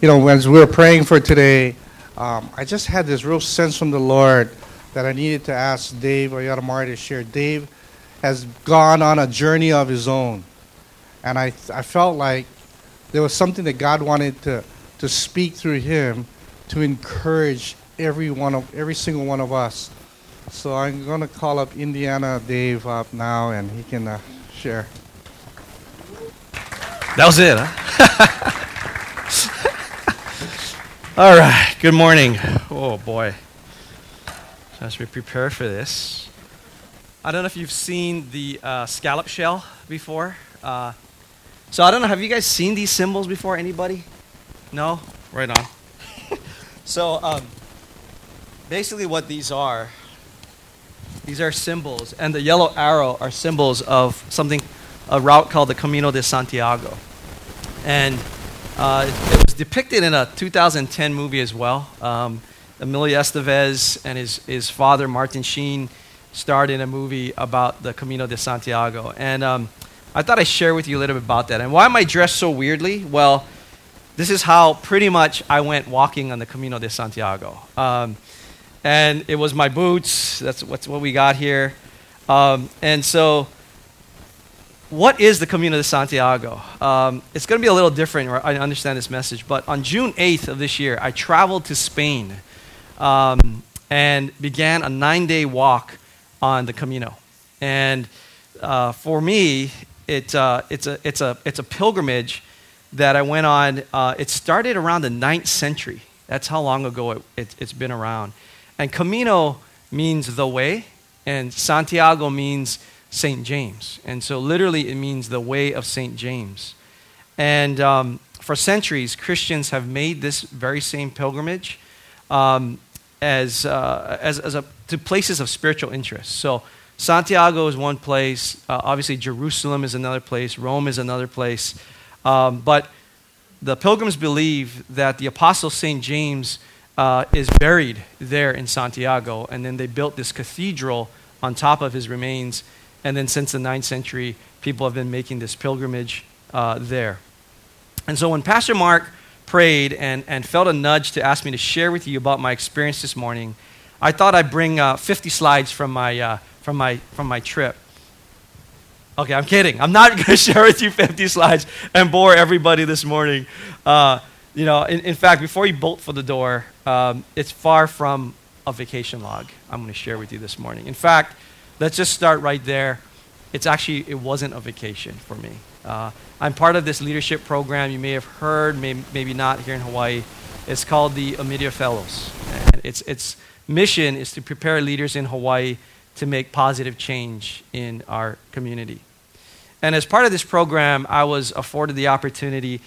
you know, as we were praying for today, um, I just had this real sense from the Lord that I needed to ask Dave Oyatamari to share. Dave has gone on a journey of his own. And I, I felt like there was something that God wanted to, to speak through him to encourage every one of every single one of us. So I'm going to call up Indiana Dave up now, and he can uh, share. That was it, huh? All right. Good morning. Oh boy. So as we prepare for this, I don't know if you've seen the uh, scallop shell before. Uh, so I don't know. Have you guys seen these symbols before? Anybody? No. Right on. so um, basically, what these are, these are symbols, and the yellow arrow are symbols of something, a route called the Camino de Santiago, and uh, it, was depicted in a 2010 movie as well. Um, Emilio Estevez and his, his father, Martin Sheen, starred in a movie about the Camino de Santiago. And um, I thought I'd share with you a little bit about that. And why am I dressed so weirdly? Well, this is how pretty much I went walking on the Camino de Santiago. Um, and it was my boots. That's what's what we got here. Um, and so, what is the Camino de Santiago? Um, it's going to be a little different. I understand this message, but on June 8th of this year, I traveled to Spain um, and began a nine-day walk on the Camino. And uh, for me, it, uh, it's, a, it's, a, it's a pilgrimage that I went on. Uh, it started around the 9th century. That's how long ago it, it, it's been around. And Camino means the way, and Santiago means St. James. And so, literally, it means the way of St. James. And um, for centuries, Christians have made this very same pilgrimage um, as, uh, as, as a, to places of spiritual interest. So, Santiago is one place. Uh, obviously, Jerusalem is another place. Rome is another place. Um, but the pilgrims believe that the Apostle St. James uh, is buried there in Santiago, and then they built this cathedral on top of his remains. And then, since the 9th century, people have been making this pilgrimage uh, there. And so, when Pastor Mark prayed and, and felt a nudge to ask me to share with you about my experience this morning, I thought I'd bring uh, 50 slides from my, uh, from, my, from my trip. Okay, I'm kidding. I'm not going to share with you 50 slides and bore everybody this morning. Uh, you know, in, in, fact, before you bolt for the door, um, it's far from a vacation log I'm going to share with you this morning. In fact, let's just start right there. It's actually, it wasn't a vacation for me. Uh, I'm part of this leadership program you may have heard, may, maybe not here in Hawaii. It's called the Omidyar Fellows. And its, its mission is to prepare leaders in Hawaii to make positive change in our community. And as part of this program, I was afforded the opportunity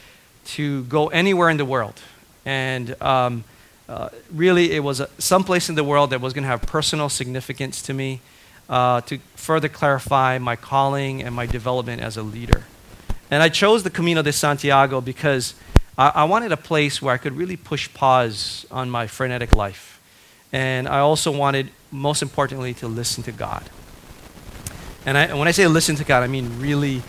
to go anywhere in the world. And um, uh, really, it was some place in the world that was going to have personal significance to me uh, to further clarify my calling and my development as a leader. And I chose the Camino de Santiago because I, I wanted a place where I could really push pause on my frenetic life. And I also wanted, most importantly, to listen to God. And I, when I say listen to God, I mean really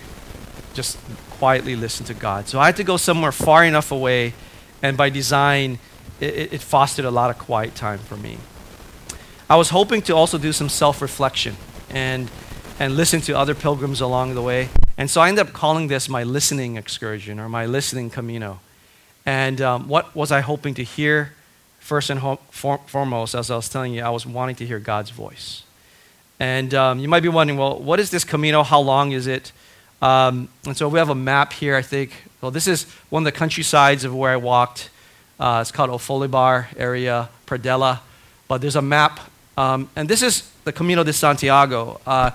just quietly listen to God. So I had to go somewhere far enough away, and by design, it, it fostered a lot of quiet time for me. I was hoping to also do some self reflection and, and listen to other pilgrims along the way. And so I ended up calling this my listening excursion or my listening Camino. And um, what was I hoping to hear? First and ho- for- foremost, as I was telling you, I was wanting to hear God's voice. And um, you might be wondering, well, what is this Camino? How long is it? Um, and so we have a map here, I think. Well, this is one of the countrysides of where I walked. Uh, it's called Ofolibar area, Pradella. But there's a map. Um, and this is the Camino de Santiago. Uh,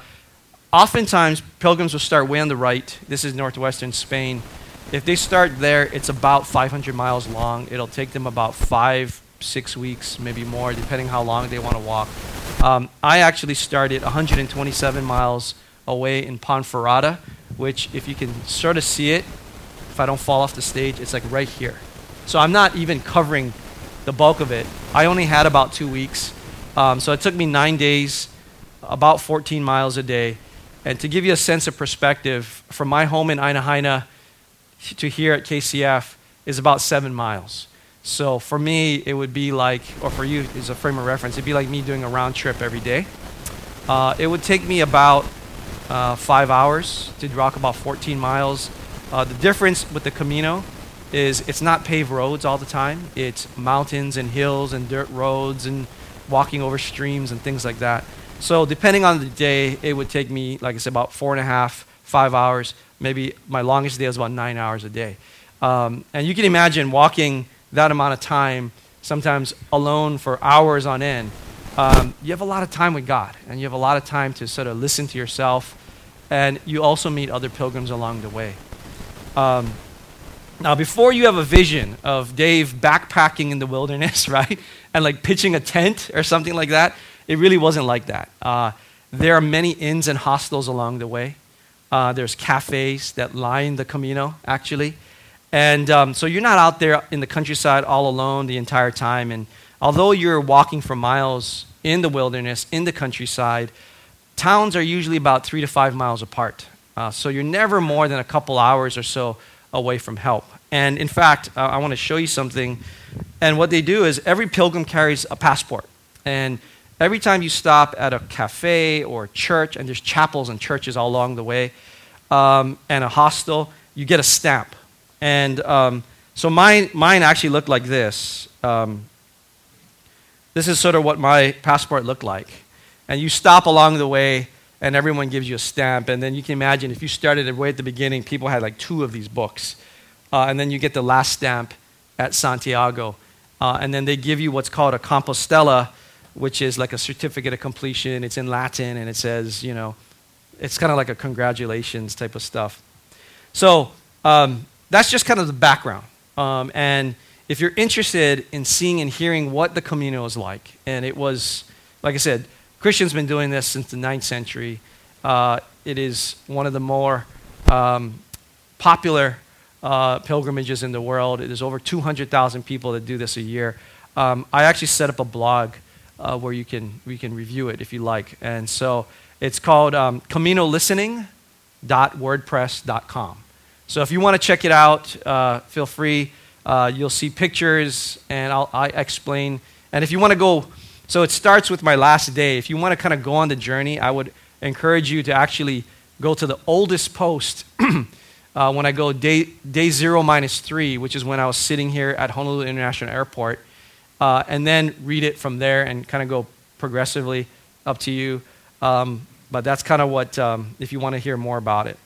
oftentimes, pilgrims will start way on the right. This is northwestern Spain. If they start there, it's about 500 miles long. It'll take them about five, six weeks, maybe more, depending how long they want to walk. Um, I actually started 127 miles away in Ponferrada, which, if you can sort of see it, if I don't fall off the stage, it's like right here. So I'm not even covering the bulk of it. I only had about two weeks. Um, so it took me nine days, about 14 miles a day. And to give you a sense of perspective, from my home in Haina to here at KCF, is about seven miles. So for me, it would be like, or for you, as a frame of reference, it'd be like me doing a round trip every day. Uh, it would take me about uh, five hours to walk about 14 miles. Uh, the difference with the Camino is it's not paved roads all the time. It's mountains and hills and dirt roads and walking over streams and things like that. So depending on the day, it would take me, like I said, about four and a half, five hours. Maybe my longest day was about nine hours a day. Um, and you can imagine walking that amount of time, sometimes alone for hours on end. Um, you have a lot of time with God, and you have a lot of time to sort of listen to yourself, and you also meet other pilgrims along the way. Um, now, before you have a vision of Dave backpacking in the wilderness, right, and like pitching a tent or something like that, it really wasn't like that. Uh, there are many inns and hostels along the way. Uh, there's cafes that line the Camino, actually. And um, so you're not out there in the countryside all alone the entire time. And although you're walking for miles in the wilderness, in the countryside, towns are usually about three to five miles apart. Uh, so you're never more than a couple hours or so away from help. And in fact, uh, I want to show you something. And what they do is every pilgrim carries a passport. And every time you stop at a cafe or church, and there's chapels and churches all along the way, um, and a hostel, you get a stamp. And um, so mine, mine actually looked like this. Um, this is sort of what my passport looked like. And you stop along the way, and everyone gives you a stamp. And then you can imagine if you started way at the beginning, people had like two of these books. Uh, and then you get the last stamp at Santiago. Uh, and then they give you what's called a Compostela, which is like a certificate of completion. It's in Latin, and it says, you know, it's kind of like a congratulations type of stuff. So um, that's just kind of the background. Um, and if you're interested in seeing and hearing what the Camino is like, and it was, like I said, Christians been doing this since the ninth century. Uh, it is one of the more um, popular uh, pilgrimages in the world. There's over 200,000 people that do this a year. Um, I actually set up a blog uh, where you can, we can review it if you like. And so it's called um, CaminoListening.wordpress.com. So if you want to check it out, uh, feel free. Uh, you'll see pictures, and I'll I explain. And if you want to go so it starts with my last day. If you want to kind of go on the journey, I would encourage you to actually go to the oldest post uh, when I go day, day zero minus three, which is when I was sitting here at Honolulu International Airport, uh, and then read it from there and kind of go progressively up to you. Um, but that's kind of what, um, if you want to hear more about it.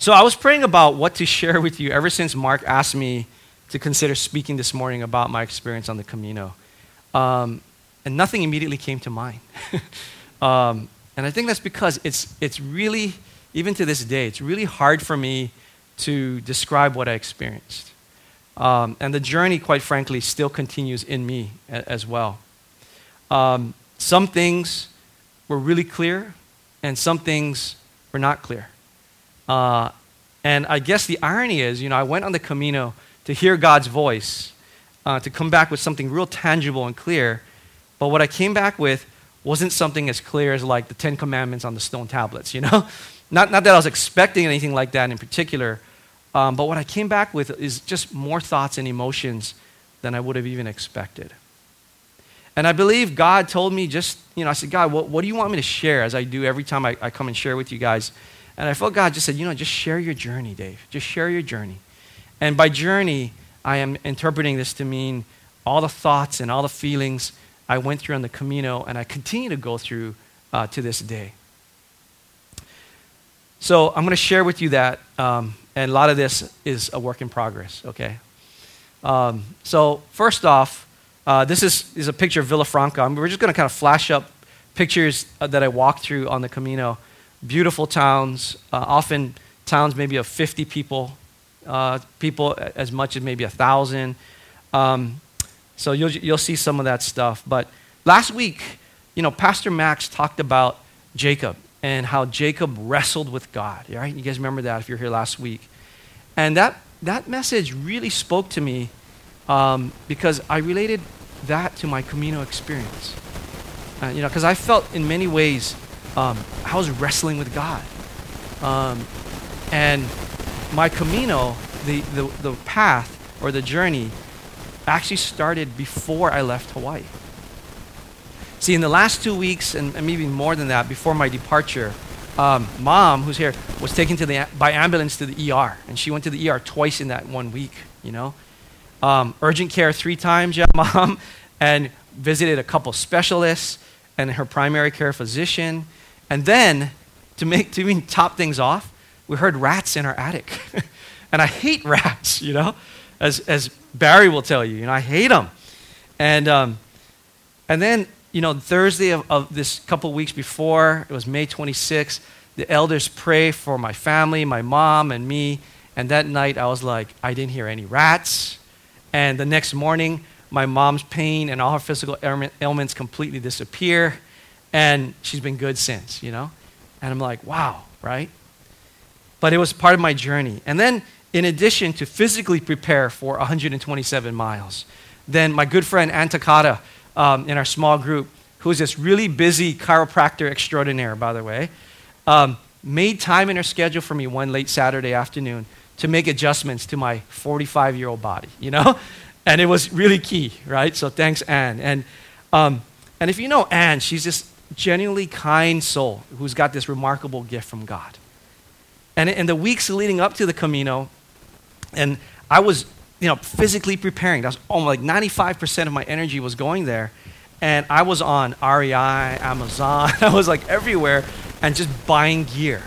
So I was praying about what to share with you ever since Mark asked me to consider speaking this morning about my experience on the Camino. Um, and nothing immediately came to mind. um, and I think that's because it's, it's really, even to this day, it's really hard for me to describe what I experienced. Um, and the journey, quite frankly, still continues in me a, as well. Um, some things were really clear, and some things were not clear. Uh, and I guess the irony is, you know, I went on the Camino to hear God's voice, uh, to come back with something real tangible and clear. But what I came back with wasn't something as clear as like the Ten Commandments on the stone tablets, you know? not, not that I was expecting anything like that in particular, um, but what I came back with is just more thoughts and emotions than I would have even expected. And I believe God told me just, you know, I said, God, what, what do you want me to share as I do every time I, I come and share with you guys? And I felt God just said, you know, just share your journey, Dave. Just share your journey. And by journey, I am interpreting this to mean all the thoughts and all the feelings I went through on the Camino and I continue to go through uh, to this day. So I'm going to share with you that, um, and a lot of this is a work in progress, okay? Um, so, first off, uh, this is, is a picture of Villafranca. we're just going to kind of flash up pictures uh, that I walked through on the Camino. Beautiful towns, uh, often towns maybe of 50 people, uh, people as much as maybe a thousand. Um, so you'll, you'll see some of that stuff. But last week, you know, Pastor Max talked about Jacob and how Jacob wrestled with God. Right? You guys remember that if you're here last week. And that, that message really spoke to me um, because I related that to my Camino experience. Uh, you know, because I felt in many ways um, I was wrestling with God. Um, and my Camino the, the, the path or the journey actually started before I left Hawaii. See, in the last two weeks, and, and maybe more than that, before my departure, um, mom, who's here, was taken to the, by ambulance to the ER. And she went to the ER twice in that one week, you know. Um, urgent care three times, yeah, mom, and visited a couple specialists and her primary care physician. And then, to make to even top things off, we heard rats in our attic. and I hate rats, you know, as, as Barry will tell you, you know, I hate them. And, um, and then you know, Thursday of, of this couple weeks before, it was May 26th, the elders pray for my family, my mom, and me. And that night, I was like, I didn't hear any rats. And the next morning, my mom's pain and all her physical ailments completely disappear. And she's been good since, you know? And I'm like, wow, right? But it was part of my journey. And then, in addition to physically prepare for 127 miles, then my good friend Antakata, um, in our small group, who's this really busy chiropractor extraordinaire, by the way, um, made time in her schedule for me one late Saturday afternoon to make adjustments to my 45 year old body, you know? And it was really key, right? So thanks, Anne. And, um, and if you know Anne, she's this genuinely kind soul who's got this remarkable gift from God. And in the weeks leading up to the Camino, and I was you know, physically preparing. That's almost like 95% of my energy was going there. And I was on REI, Amazon, I was like everywhere and just buying gear.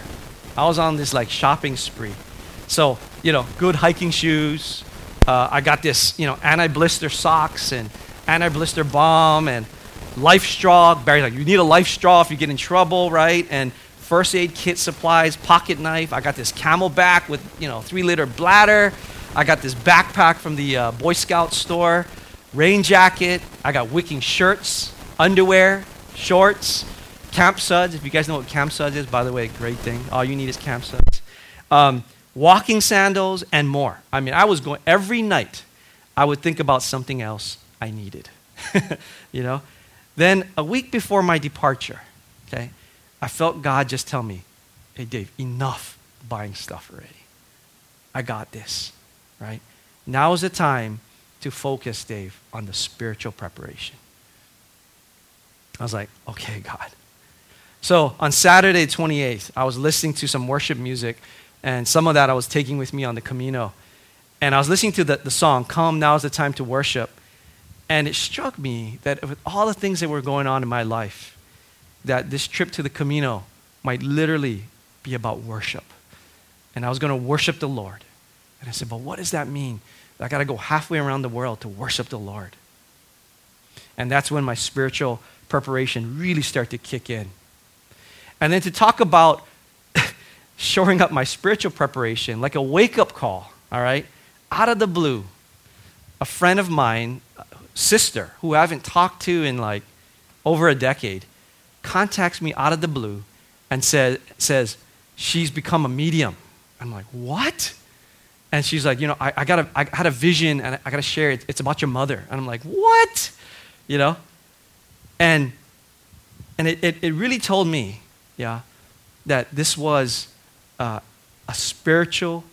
I was on this like shopping spree. So, you know, good hiking shoes. Uh, I got this, you know, anti-blister socks and anti-blister balm and life straw. Barry's like, you need a life straw if you get in trouble, right? And first aid kit supplies, pocket knife. I got this CamelBak with, you know, three liter bladder. I got this backpack from the uh, Boy Scout store, rain jacket. I got wicking shirts, underwear, shorts, camp suds. If you guys know what camp suds is, by the way, great thing. All you need is camp suds. Um, walking sandals, and more. I mean, I was going every night. I would think about something else I needed. you know. Then a week before my departure, okay, I felt God just tell me, "Hey, Dave, enough buying stuff already. I got this." Right? Now is the time to focus, Dave, on the spiritual preparation. I was like, okay, God. So on Saturday, 28th, I was listening to some worship music, and some of that I was taking with me on the Camino. And I was listening to the, the song, Come, Now is the Time to Worship. And it struck me that with all the things that were going on in my life, that this trip to the Camino might literally be about worship. And I was going to worship the Lord. And I said, But what does that mean? I got to go halfway around the world to worship the Lord. And that's when my spiritual preparation really started to kick in. And then to talk about shoring up my spiritual preparation, like a wake up call, all right? Out of the blue, a friend of mine, sister, who I haven't talked to in like over a decade, contacts me out of the blue and says, says she's become a medium. I'm like, what? And she's like, you know, I, I, got a, I had a vision and I got to share it. It's about your mother. And I'm like, what? You know? And, and it, it, it really told me, yeah, that this was uh, a spiritual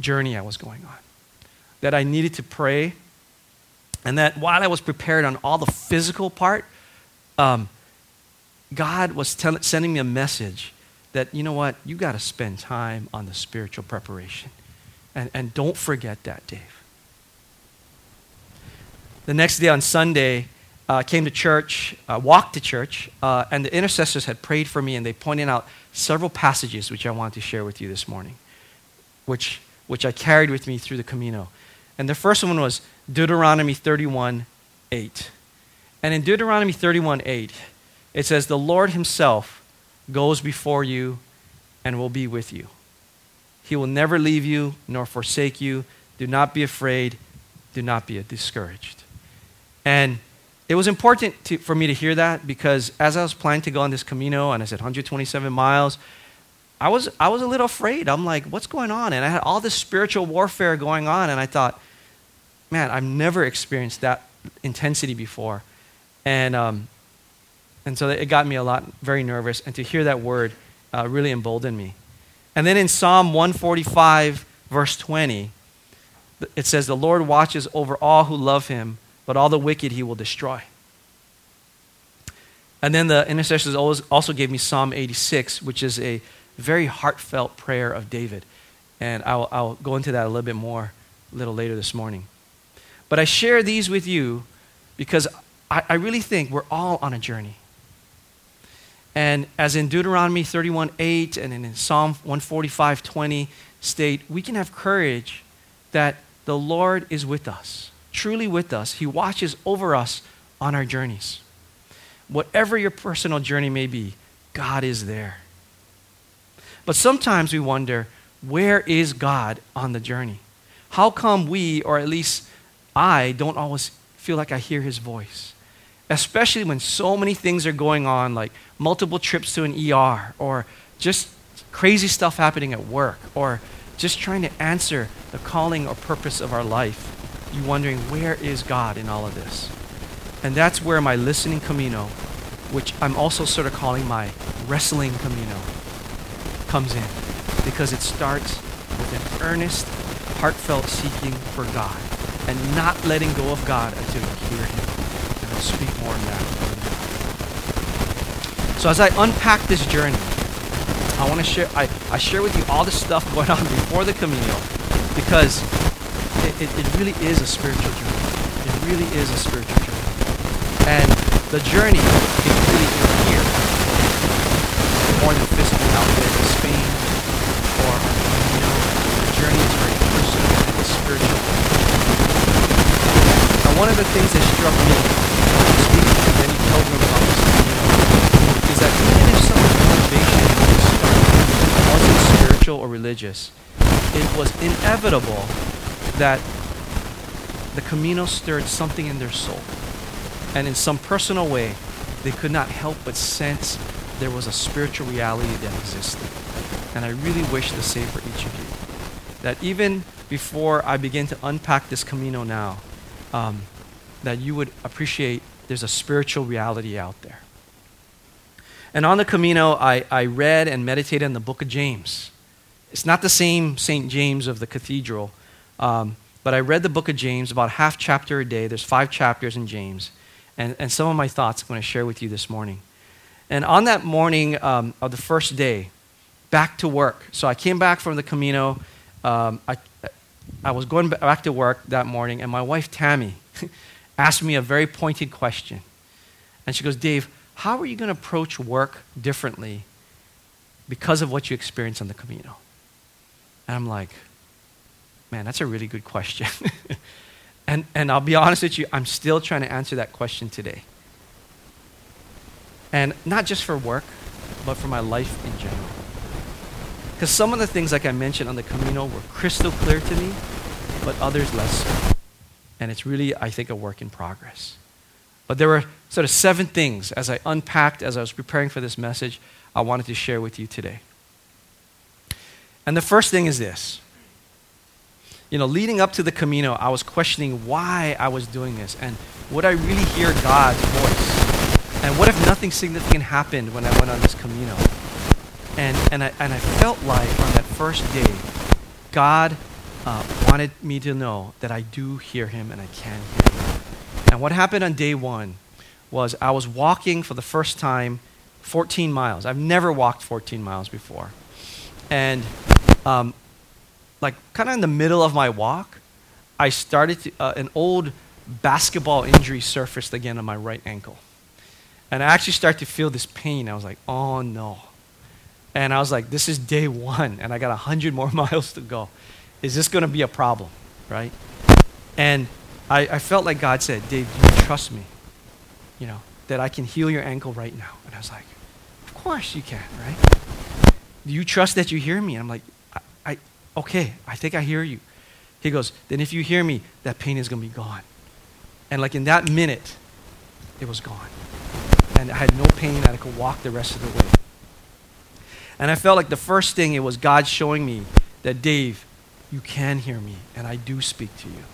journey I was going on. That I needed to pray. And that while I was prepared on all the physical part, um, God was tell- sending me a message that, you know what, you got to spend time on the spiritual preparation. And, and don't forget that, Dave. The next day on Sunday, uh, came to church, uh, walked to church, uh, and the intercessors had prayed for me, and they pointed out several passages which I want to share with you this morning, which, which I carried with me through the Camino. And the first one was Deuteronomy 31 8. And in Deuteronomy 31 8, it says, The Lord Himself goes before you and will be with you. He will never leave you nor forsake you. Do not be afraid. Do not be discouraged. And it was important to, for me to hear that because as I was planning to go on this Camino, and I said 127 miles, I was, I was a little afraid. I'm like, what's going on? And I had all this spiritual warfare going on, and I thought, man, I've never experienced that intensity before. And, um, and so it got me a lot, very nervous. And to hear that word uh, really emboldened me. And then in Psalm 145, verse 20, it says, The Lord watches over all who love him, but all the wicked he will destroy. And then the intercessors also gave me Psalm 86, which is a very heartfelt prayer of David. And I'll, I'll go into that a little bit more a little later this morning. But I share these with you because I, I really think we're all on a journey. And as in Deuteronomy 31 8 and in Psalm 145 20 state, we can have courage that the Lord is with us, truly with us. He watches over us on our journeys. Whatever your personal journey may be, God is there. But sometimes we wonder, where is God on the journey? How come we, or at least I, don't always feel like I hear his voice? Especially when so many things are going on, like multiple trips to an ER, or just crazy stuff happening at work, or just trying to answer the calling or purpose of our life. You wondering, where is God in all of this? And that's where my listening Camino, which I'm also sort of calling my wrestling Camino, comes in. Because it starts with an earnest, heartfelt seeking for God and not letting go of God until you hear Him. I'll speak more on that. So as I unpack this journey, I want to share, I, I share with you all the stuff going on before the Camino because it, it, it really is a spiritual journey. It really is a spiritual journey. And the journey is really here. More than physical outfit in Spain or you know, the journey is very personal and spiritual. Now one of the things that struck me is that even if someone's motivation wasn't spiritual or religious, it was inevitable that the Camino stirred something in their soul. And in some personal way, they could not help but sense there was a spiritual reality that existed. And I really wish the same for each of you. That even before I begin to unpack this Camino now, um, that you would appreciate there's a spiritual reality out there. And on the Camino, I, I read and meditated on the book of James. It's not the same St. James of the cathedral, um, but I read the book of James about half chapter a day. There's five chapters in James. And, and some of my thoughts I'm going to share with you this morning. And on that morning um, of the first day, back to work. So I came back from the Camino. Um, I, I was going back to work that morning, and my wife, Tammy, asked me a very pointed question. And she goes, Dave, how are you going to approach work differently because of what you experienced on the Camino? And I'm like, man, that's a really good question. and, and I'll be honest with you, I'm still trying to answer that question today. And not just for work, but for my life in general. Because some of the things, like I mentioned on the Camino, were crystal clear to me, but others less so. And it's really, I think, a work in progress. But there were sort of seven things as I unpacked, as I was preparing for this message, I wanted to share with you today. And the first thing is this. You know, leading up to the Camino, I was questioning why I was doing this and would I really hear God's voice? And what if nothing significant happened when I went on this Camino? And, and, I, and I felt like on that first day, God uh, wanted me to know that I do hear Him and I can hear Him. And what happened on day one was I was walking for the first time 14 miles. I've never walked 14 miles before. And um, like kind of in the middle of my walk, I started to, uh, an old basketball injury surfaced again on my right ankle. And I actually started to feel this pain. I was like, oh no. And I was like, this is day one, and I got 100 more miles to go. Is this going to be a problem? Right? And I, I felt like God said, Dave, do you trust me? You know, that I can heal your ankle right now. And I was like, Of course you can, right? Do you trust that you hear me? And I'm like, I, I okay, I think I hear you. He goes, Then if you hear me, that pain is going to be gone. And like in that minute, it was gone. And I had no pain and I could walk the rest of the way. And I felt like the first thing, it was God showing me that, Dave, you can hear me and I do speak to you.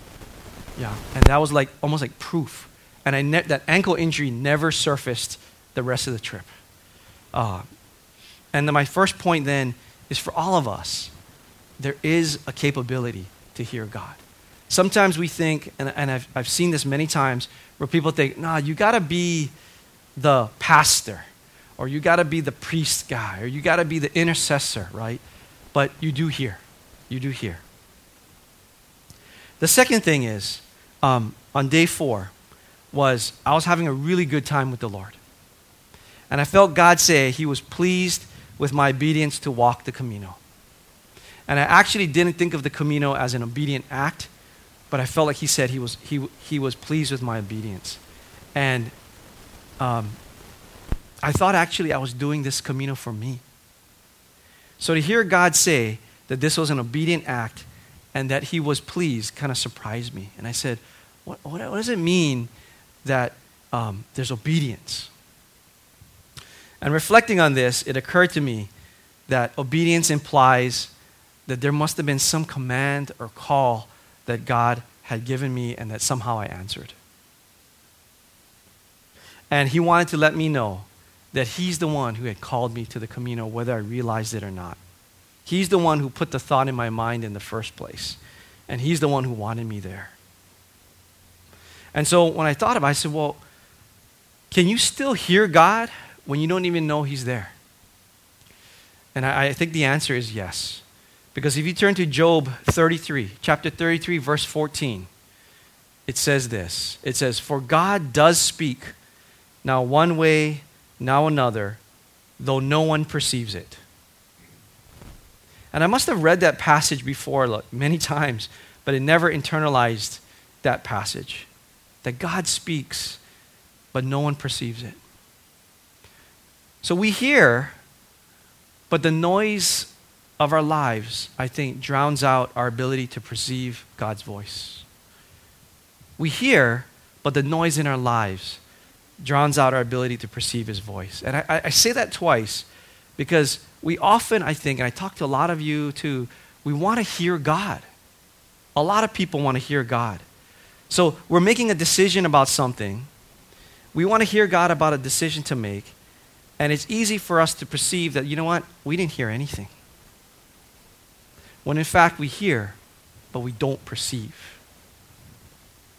Yeah, and that was like almost like proof. And I ne- that ankle injury never surfaced the rest of the trip. Uh, and then my first point then is for all of us, there is a capability to hear God. Sometimes we think, and, and I've, I've seen this many times, where people think, nah, you got to be the pastor, or you got to be the priest guy, or you got to be the intercessor, right? But you do hear. You do hear. The second thing is, um, on day four, was I was having a really good time with the Lord. And I felt God say He was pleased with my obedience to walk the Camino. And I actually didn't think of the Camino as an obedient act, but I felt like he said he was, he, he was pleased with my obedience. And um, I thought actually I was doing this Camino for me. So to hear God say that this was an obedient act and that he was pleased kind of surprised me. And I said, what, what, what does it mean that um, there's obedience? And reflecting on this, it occurred to me that obedience implies that there must have been some command or call that God had given me and that somehow I answered. And He wanted to let me know that He's the one who had called me to the Camino, whether I realized it or not. He's the one who put the thought in my mind in the first place. And He's the one who wanted me there. And so when I thought about it, I said, well, can you still hear God when you don't even know He's there? And I, I think the answer is yes. Because if you turn to Job 33, chapter 33, verse 14, it says this It says, For God does speak, now one way, now another, though no one perceives it. And I must have read that passage before many times, but it never internalized that passage. That God speaks, but no one perceives it. So we hear, but the noise of our lives, I think, drowns out our ability to perceive God's voice. We hear, but the noise in our lives drowns out our ability to perceive His voice. And I, I say that twice because we often, I think, and I talk to a lot of you too, we want to hear God. A lot of people want to hear God. So we're making a decision about something. We want to hear God about a decision to make. And it's easy for us to perceive that, you know what, we didn't hear anything when in fact we hear, but we don't perceive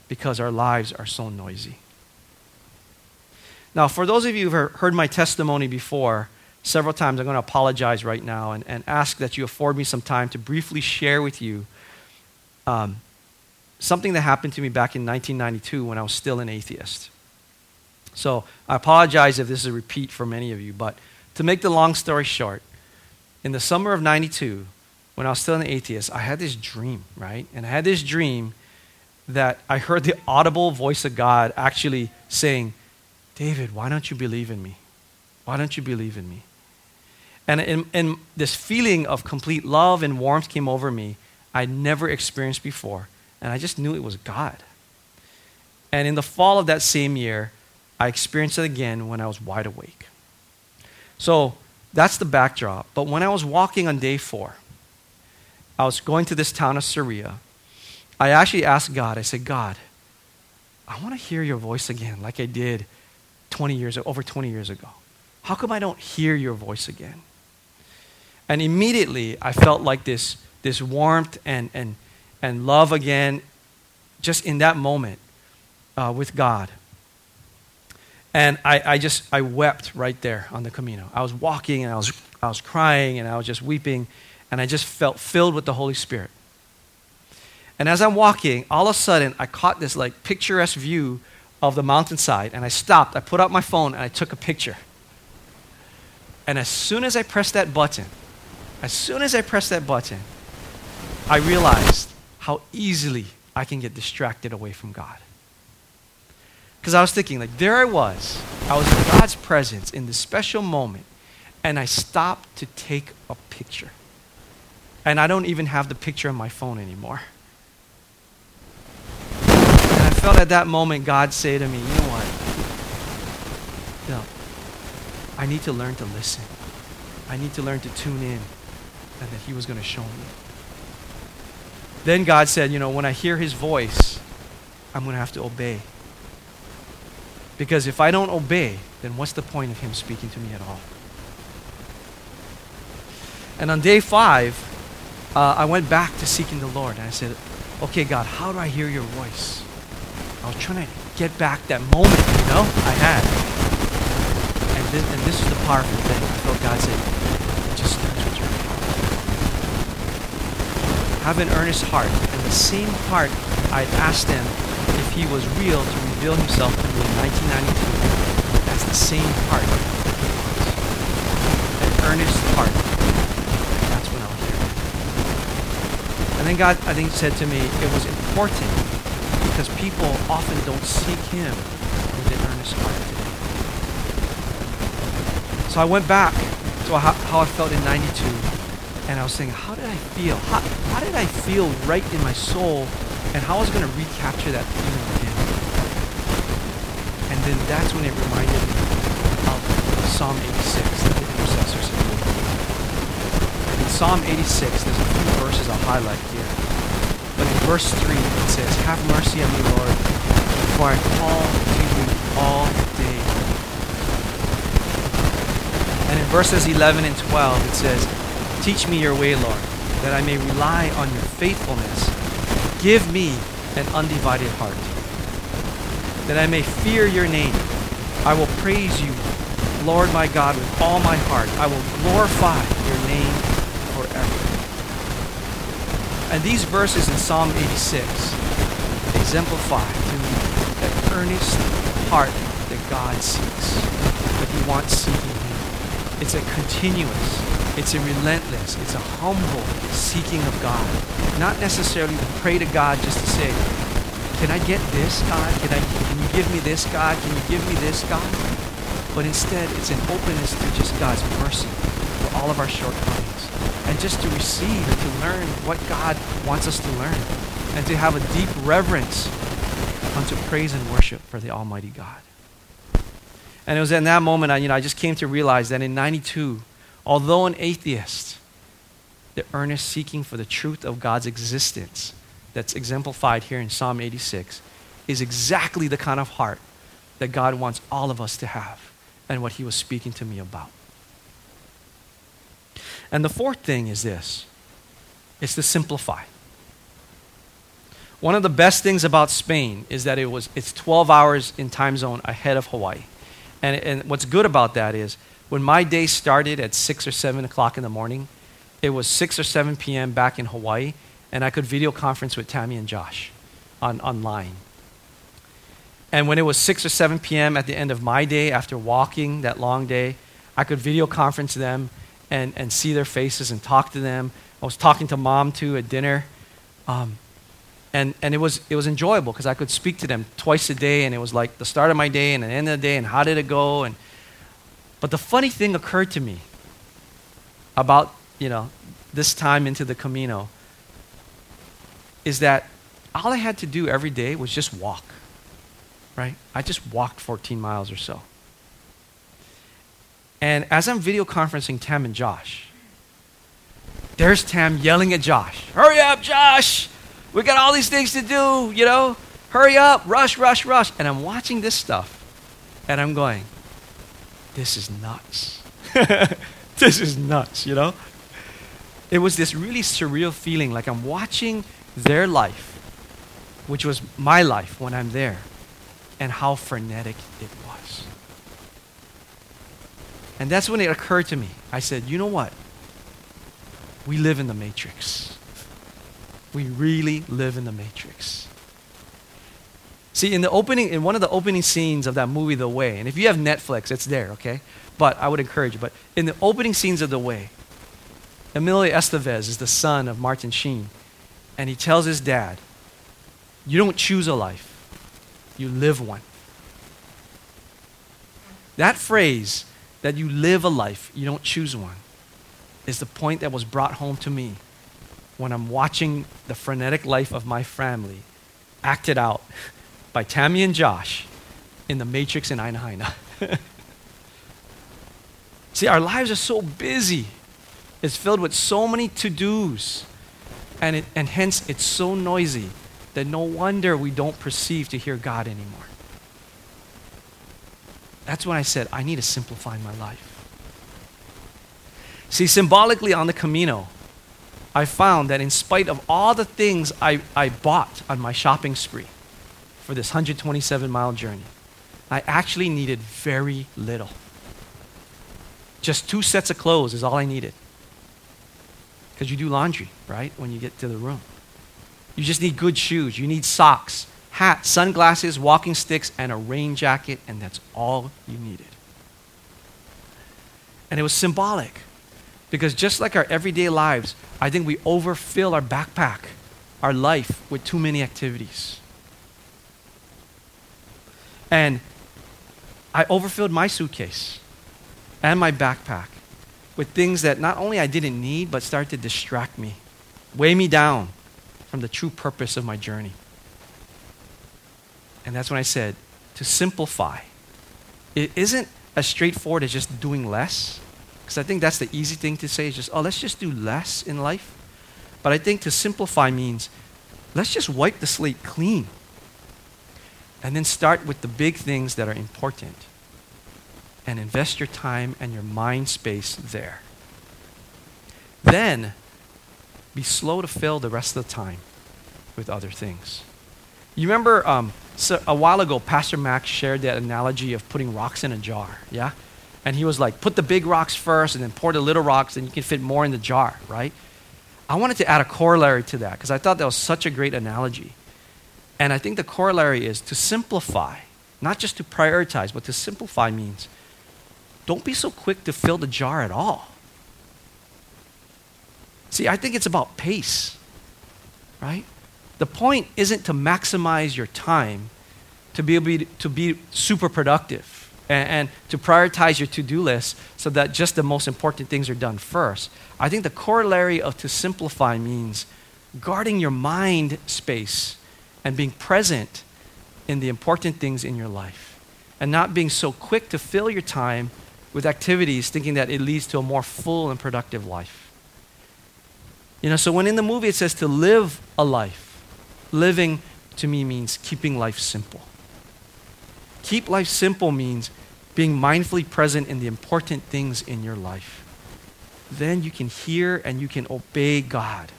because our lives are so noisy. Now, for those of you who've heard my testimony before, several times, I'm going to apologize right now and, and ask that you afford me some time to briefly share with you um, something that happened to me back in 1992 when I was still an atheist. So I apologize if this is a repeat for many of you, but to make the long story short, in the summer of 92, when I was still an atheist, I had this dream, right? And I had this dream that I heard the audible voice of God actually saying, David, why don't you believe in me? Why don't you believe in me? And, in, and this feeling of complete love and warmth came over me I'd never experienced before. And I just knew it was God. And in the fall of that same year, I experienced it again when I was wide awake. So that's the backdrop. But when I was walking on day four, I was going to this town of Sarria. I actually asked God, I said, God, I want to hear your voice again like I did 20 years over 20 years ago. How come I don't hear your voice again? And immediately I felt like this, this warmth and, and, and love again, just in that moment uh, with God. And I, I just, I wept right there on the Camino. I was walking and I was, I was crying and I was just weeping and I just felt filled with the Holy Spirit. And as I'm walking, all of a sudden, I caught this like picturesque view of the mountainside, and I stopped. I put out my phone and I took a picture. And as soon as I pressed that button, as soon as I pressed that button, I realized how easily I can get distracted away from God. Because I was thinking, like, there I was. I was in God's presence in this special moment, and I stopped to take a picture. And I don't even have the picture on my phone anymore. And I felt at that moment God say to me, you know what? No, I need to learn to listen. I need to learn to tune in. And that He was going to show me. Then God said, you know, when I hear His voice, I'm going to have to obey. Because if I don't obey, then what's the point of Him speaking to me at all? And on day five, uh, I went back to seeking the Lord. And I said, okay, God, how do I hear your voice? I was trying to get back that moment, you know, I had. And this, and this is the powerful thing. I felt God say, it just starts with your heart. Have an earnest heart. And the same heart I asked him if he was real to reveal himself to me in 1992. That's the same heart. An earnest heart. That's when I'll hear. And then God, I think, said to me, it was important because people often don't seek Him with an earnest heart. So I went back to how I felt in 92, and I was saying, how did I feel? How, how did I feel right in my soul, and how I was going to recapture that feeling again? And then that's when it reminded me of Psalm 86 that the intercessors had In Psalm 86, there's a few verses I'll highlight here. But in verse 3, it says, Have mercy on me, Lord, for I call to you all day. And in verses 11 and 12, it says, Teach me your way, Lord, that I may rely on your faithfulness. Give me an undivided heart, that I may fear your name. I will praise you, Lord my God, with all my heart. I will glorify your name forever. And these verses in Psalm 86 exemplify to me that earnest heart that God seeks, that He wants seeking Him. It's a continuous, it's a relentless, it's a humble seeking of God. Not necessarily to pray to God just to say, Can I get this, God? Can, I, can you give me this, God? Can you give me this, God? But instead, it's an openness to just God's mercy for all of our shortcomings and just to receive and to learn what God wants us to learn and to have a deep reverence unto praise and worship for the Almighty God. And it was in that moment I, you know, I just came to realize that in 92, although an atheist, the earnest seeking for the truth of God's existence that's exemplified here in Psalm 86 is exactly the kind of heart that God wants all of us to have and what he was speaking to me about. And the fourth thing is this it's to simplify. One of the best things about Spain is that it was it's 12 hours in time zone ahead of Hawaii. And, and what's good about that is when my day started at 6 or 7 o'clock in the morning, it was 6 or 7 p.m. back in Hawaii, and I could video conference with Tammy and Josh on, online. And when it was 6 or 7 p.m. at the end of my day, after walking that long day, I could video conference them and, and see their faces and talk to them. I was talking to mom too at dinner. Um, and, and it was, it was enjoyable because I could speak to them twice a day and it was like the start of my day and the end of the day and how did it go. And, but the funny thing occurred to me about, you know, this time into the Camino is that all I had to do every day was just walk, right? I just walked 14 miles or so. And as I'm video conferencing Tam and Josh, there's Tam yelling at Josh, Hurry up, Josh! We got all these things to do, you know? Hurry up, rush, rush, rush. And I'm watching this stuff, and I'm going, This is nuts. this is nuts, you know? It was this really surreal feeling like I'm watching their life, which was my life when I'm there, and how frenetic it was. And that's when it occurred to me. I said, you know what? We live in the matrix. We really live in the matrix. See, in the opening, in one of the opening scenes of that movie, The Way, and if you have Netflix, it's there, okay? But I would encourage you. But in the opening scenes of The Way, Emilio Estevez is the son of Martin Sheen, and he tells his dad, You don't choose a life, you live one. That phrase that you live a life, you don't choose one, is the point that was brought home to me when I'm watching the frenetic life of my family acted out by Tammy and Josh in the Matrix in Aina Haina. See, our lives are so busy. It's filled with so many to dos. And, and hence, it's so noisy that no wonder we don't perceive to hear God anymore. That's when I said, I need to simplify my life. See, symbolically on the Camino, I found that in spite of all the things I, I bought on my shopping spree for this 127 mile journey, I actually needed very little. Just two sets of clothes is all I needed. Because you do laundry, right, when you get to the room. You just need good shoes. You need socks, hat, sunglasses, walking sticks, and a rain jacket, and that's all you needed. And it was symbolic because just like our everyday lives, I think we overfill our backpack, our life, with too many activities. And I overfilled my suitcase and my backpack with things that not only I didn't need, but started to distract me, weigh me down from the true purpose of my journey. And that's when I said, to simplify. It isn't as straightforward as just doing less. Because I think that's the easy thing to say is just, oh, let's just do less in life. But I think to simplify means let's just wipe the slate clean. And then start with the big things that are important. And invest your time and your mind space there. Then be slow to fill the rest of the time with other things. You remember um, so a while ago, Pastor Max shared that analogy of putting rocks in a jar, yeah? And he was like, put the big rocks first and then pour the little rocks, and you can fit more in the jar, right? I wanted to add a corollary to that because I thought that was such a great analogy. And I think the corollary is to simplify, not just to prioritize, but to simplify means don't be so quick to fill the jar at all. See, I think it's about pace, right? The point isn't to maximize your time to be able to be super productive and, and to prioritize your to do list so that just the most important things are done first. I think the corollary of to simplify means guarding your mind space and being present in the important things in your life and not being so quick to fill your time with activities thinking that it leads to a more full and productive life. You know, so when in the movie it says to live a life, Living to me means keeping life simple. Keep life simple means being mindfully present in the important things in your life. Then you can hear and you can obey God.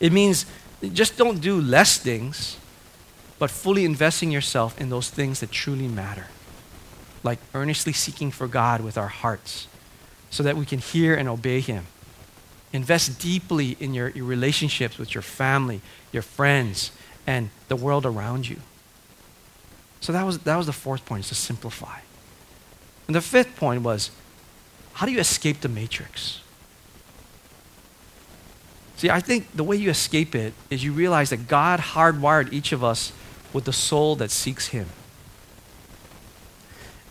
It means just don't do less things, but fully investing yourself in those things that truly matter. Like earnestly seeking for God with our hearts so that we can hear and obey Him. Invest deeply in your, your relationships with your family, your friends, and the world around you. So that was, that was the fourth point, is to simplify. And the fifth point was how do you escape the matrix? See, I think the way you escape it is you realize that God hardwired each of us with the soul that seeks Him.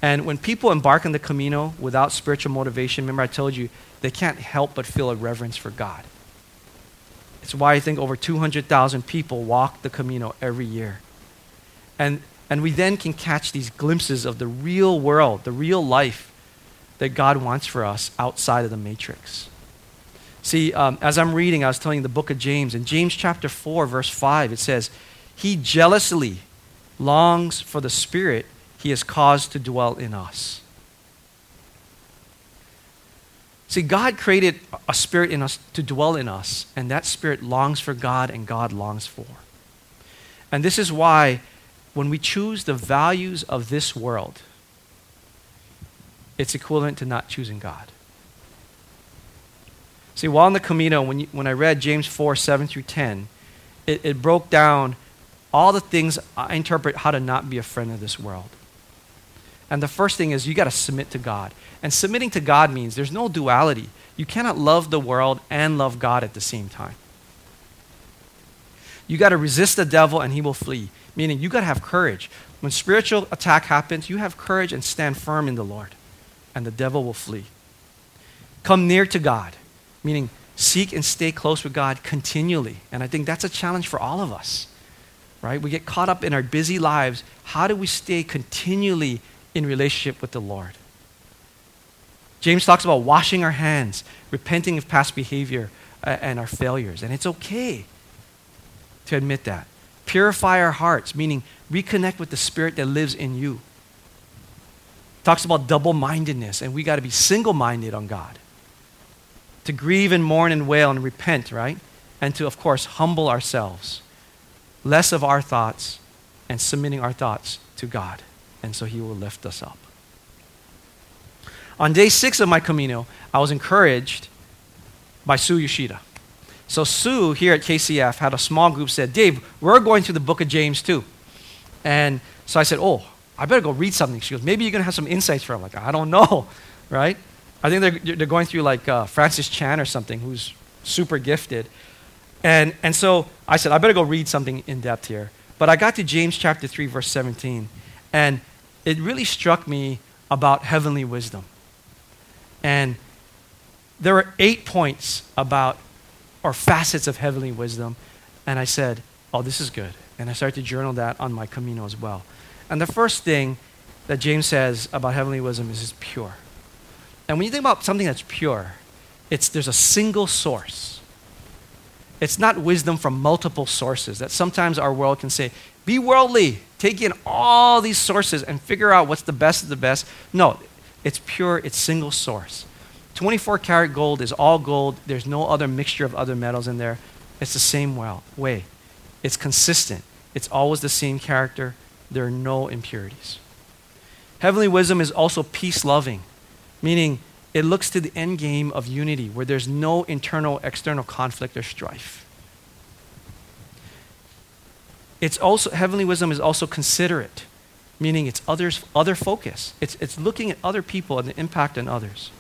And when people embark on the Camino without spiritual motivation, remember I told you, they can't help but feel a reverence for God. It's why I think over 200,000 people walk the Camino every year. And, and we then can catch these glimpses of the real world, the real life that God wants for us outside of the matrix. See, um, as I'm reading, I was telling you the book of James. In James chapter 4, verse 5, it says, He jealously longs for the Spirit he has caused to dwell in us. See, God created a spirit in us to dwell in us, and that spirit longs for God, and God longs for. And this is why, when we choose the values of this world, it's equivalent to not choosing God. See, while in the Camino, when, you, when I read James 4 7 through 10, it, it broke down all the things I interpret how to not be a friend of this world. And the first thing is you got to submit to God. And submitting to God means there's no duality. You cannot love the world and love God at the same time. You got to resist the devil and he will flee, meaning you got to have courage. When spiritual attack happens, you have courage and stand firm in the Lord, and the devil will flee. Come near to God, meaning seek and stay close with God continually. And I think that's a challenge for all of us, right? We get caught up in our busy lives. How do we stay continually in relationship with the Lord. James talks about washing our hands, repenting of past behavior uh, and our failures. And it's okay to admit that. Purify our hearts, meaning reconnect with the spirit that lives in you. Talks about double mindedness, and we got to be single minded on God. To grieve and mourn and wail and repent, right? And to, of course, humble ourselves. Less of our thoughts and submitting our thoughts to God. And so He will lift us up. On day six of my Camino, I was encouraged by Sue Yoshida. So Sue here at KCF had a small group said, Dave, we're going through the book of James too. And so I said, oh, I better go read something. She goes, maybe you're going to have some insights for him. I'm like, I don't know, right? I think they're, they're going through like uh, Francis Chan or something, who's super gifted. And, and so I said, I better go read something in depth here. But I got to James chapter 3, verse 17, and it really struck me about heavenly wisdom. And there were eight points about, or facets of heavenly wisdom. And I said, oh, this is good. And I started to journal that on my Camino as well. And the first thing that James says about heavenly wisdom is it's pure. And when you think about something that's pure, it's, there's a single source. It's not wisdom from multiple sources that sometimes our world can say, be worldly, take in all these sources and figure out what's the best of the best. No, it's pure, it's single source. 24 karat gold is all gold. There's no other mixture of other metals in there. It's the same way. It's consistent. It's always the same character. There are no impurities. Heavenly wisdom is also peace loving, meaning it looks to the end game of unity where there's no internal external conflict or strife. It's also heavenly wisdom is also considerate, meaning it's others other focus. It's it's looking at other people and the impact on others.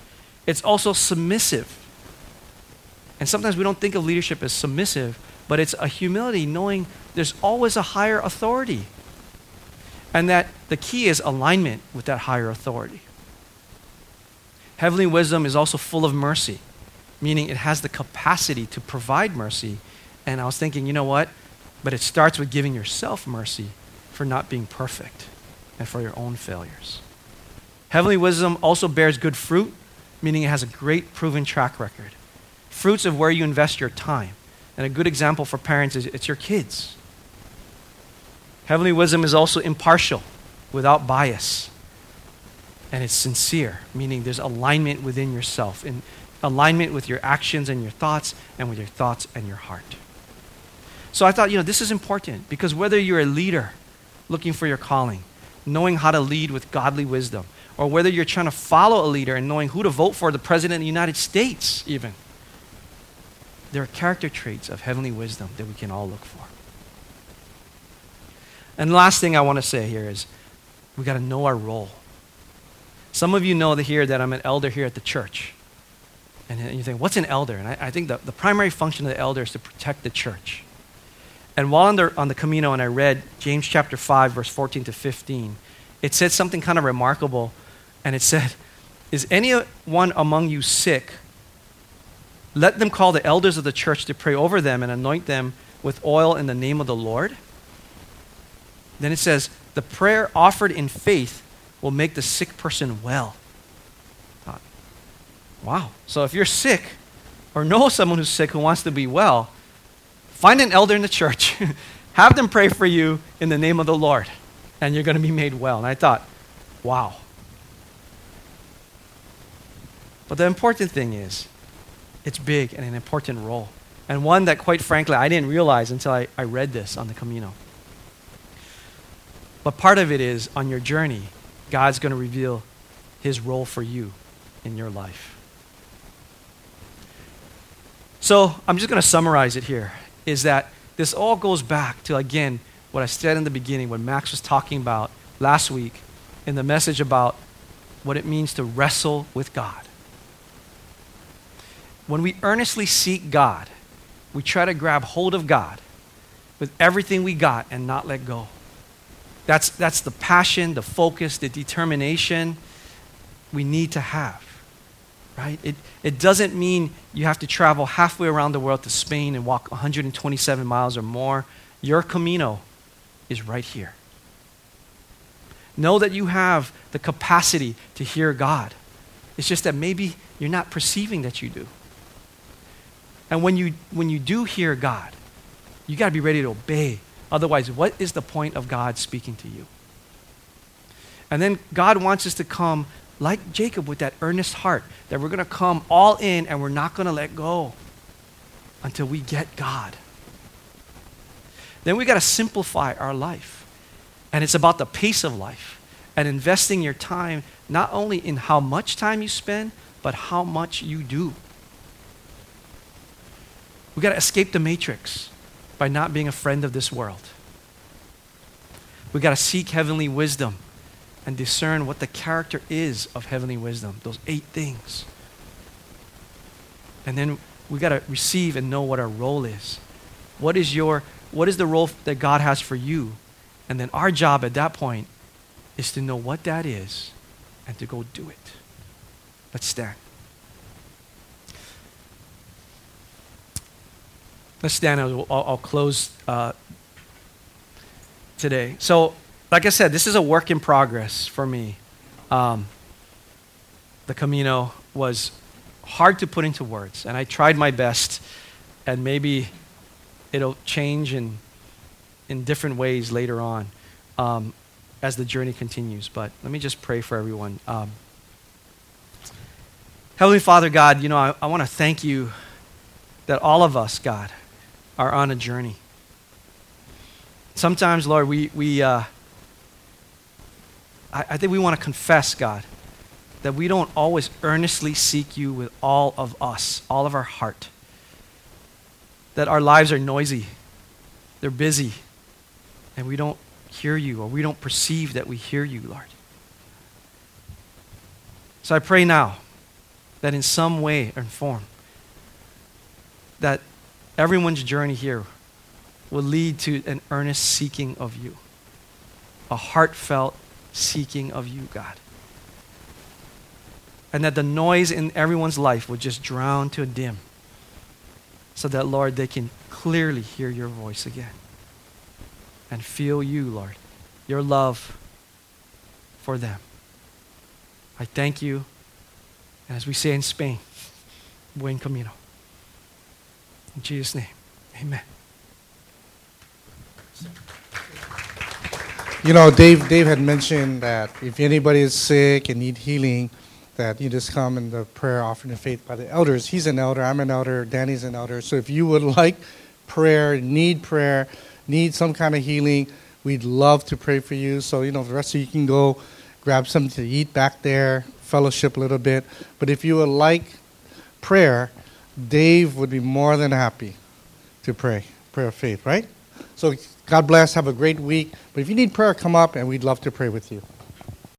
It's also submissive. And sometimes we don't think of leadership as submissive, but it's a humility knowing there's always a higher authority. And that the key is alignment with that higher authority. Heavenly wisdom is also full of mercy, meaning it has the capacity to provide mercy. And I was thinking, you know what? But it starts with giving yourself mercy for not being perfect and for your own failures. Heavenly wisdom also bears good fruit, meaning it has a great proven track record. Fruits of where you invest your time. And a good example for parents is it's your kids. Heavenly wisdom is also impartial, without bias and it's sincere, meaning there's alignment within yourself, in alignment with your actions and your thoughts, and with your thoughts and your heart. So I thought, you know, this is important because whether you're a leader looking for your calling, knowing how to lead with godly wisdom, or whether you're trying to follow a leader and knowing who to vote for, the President of the United States, even, there are character traits of heavenly wisdom that we can all look for. And the last thing I want to say here is we got to know our role. Some of you know that here that I'm an elder here at the church. And you think, what's an elder? And I, I think the, the primary function of the elder is to protect the church. And while on the, on the Camino and I read James chapter 5, verse 14 to 15, it said something kind of remarkable. And it said, Is anyone among you sick? Let them call the elders of the church to pray over them and anoint them with oil in the name of the Lord. Then it says, The prayer offered in faith will make the sick person well. Wow. So if you're sick or know someone who's sick who wants to be well, find an elder in the church, have them pray for you in the name of the Lord, and you're going to be made well. And I thought, wow. But the important thing is, it's big and an important role. And one that, quite frankly, I didn't realize until I, I read this on the Camino. But part of it is on your journey, God's going to reveal his role for you in your life. So I'm just going to summarize it here is that this all goes back to, again, what I said in the beginning when Max was talking about last week in the message about what it means to wrestle with God. When we earnestly seek God, we try to grab hold of God with everything we got and not let go. That's, that's the passion, the focus, the determination we need to have. Right? It, it doesn't mean you have to travel halfway around the world to Spain and walk 127 miles or more. Your Camino is right here. Know that you have the capacity to hear God. It's just that maybe you're not perceiving that you do. And when you, when you do hear God, you got to be ready to obey Otherwise, what is the point of God speaking to you? And then God wants us to come like Jacob with that earnest heart that we're going to come all in and we're not going to let go until we get God. Then we got to simplify our life. And it's about the pace of life and investing your time not only in how much time you spend, but how much you do. We got to escape the matrix by not being a friend of this world. We've got to seek heavenly wisdom and discern what the character is of heavenly wisdom, those eight things. And then we've got to receive and know what our role is. What is your what is the role that God has for you? And then our job at that point is to know what that is and to go do it. Let's stand. Let's stand. I'll, I'll close uh, today. So, like I said, this is a work in progress for me. Um, the Camino was hard to put into words, and I tried my best, and maybe it'll change in, in different ways later on um, as the journey continues. But let me just pray for everyone. Um, Heavenly Father, God, you know, I, I want to thank you that all of us, God, are on a journey. Sometimes, Lord, we, we uh, I, I think we want to confess, God, that we don't always earnestly seek you with all of us, all of our heart. That our lives are noisy, they're busy, and we don't hear you or we don't perceive that we hear you, Lord. So I pray now that in some way or form, that everyone's journey here will lead to an earnest seeking of you, a heartfelt seeking of you, God. And that the noise in everyone's life would just drown to a dim, so that, Lord, they can clearly hear your voice again and feel you, Lord, your love for them. I thank you. And as we say in Spain, buen camino. In Jesus' name, amen. You know, Dave, Dave had mentioned that if anybody is sick and need healing, that you just come in the prayer offering of faith by the elders. He's an elder, I'm an elder, Danny's an elder. So if you would like prayer, need prayer, need some kind of healing, we'd love to pray for you. So, you know, the rest of you can go grab something to eat back there, fellowship a little bit. But if you would like prayer, Dave would be more than happy to pray. Prayer of faith, right? So God bless. Have a great week. But if you need prayer, come up and we'd love to pray with you.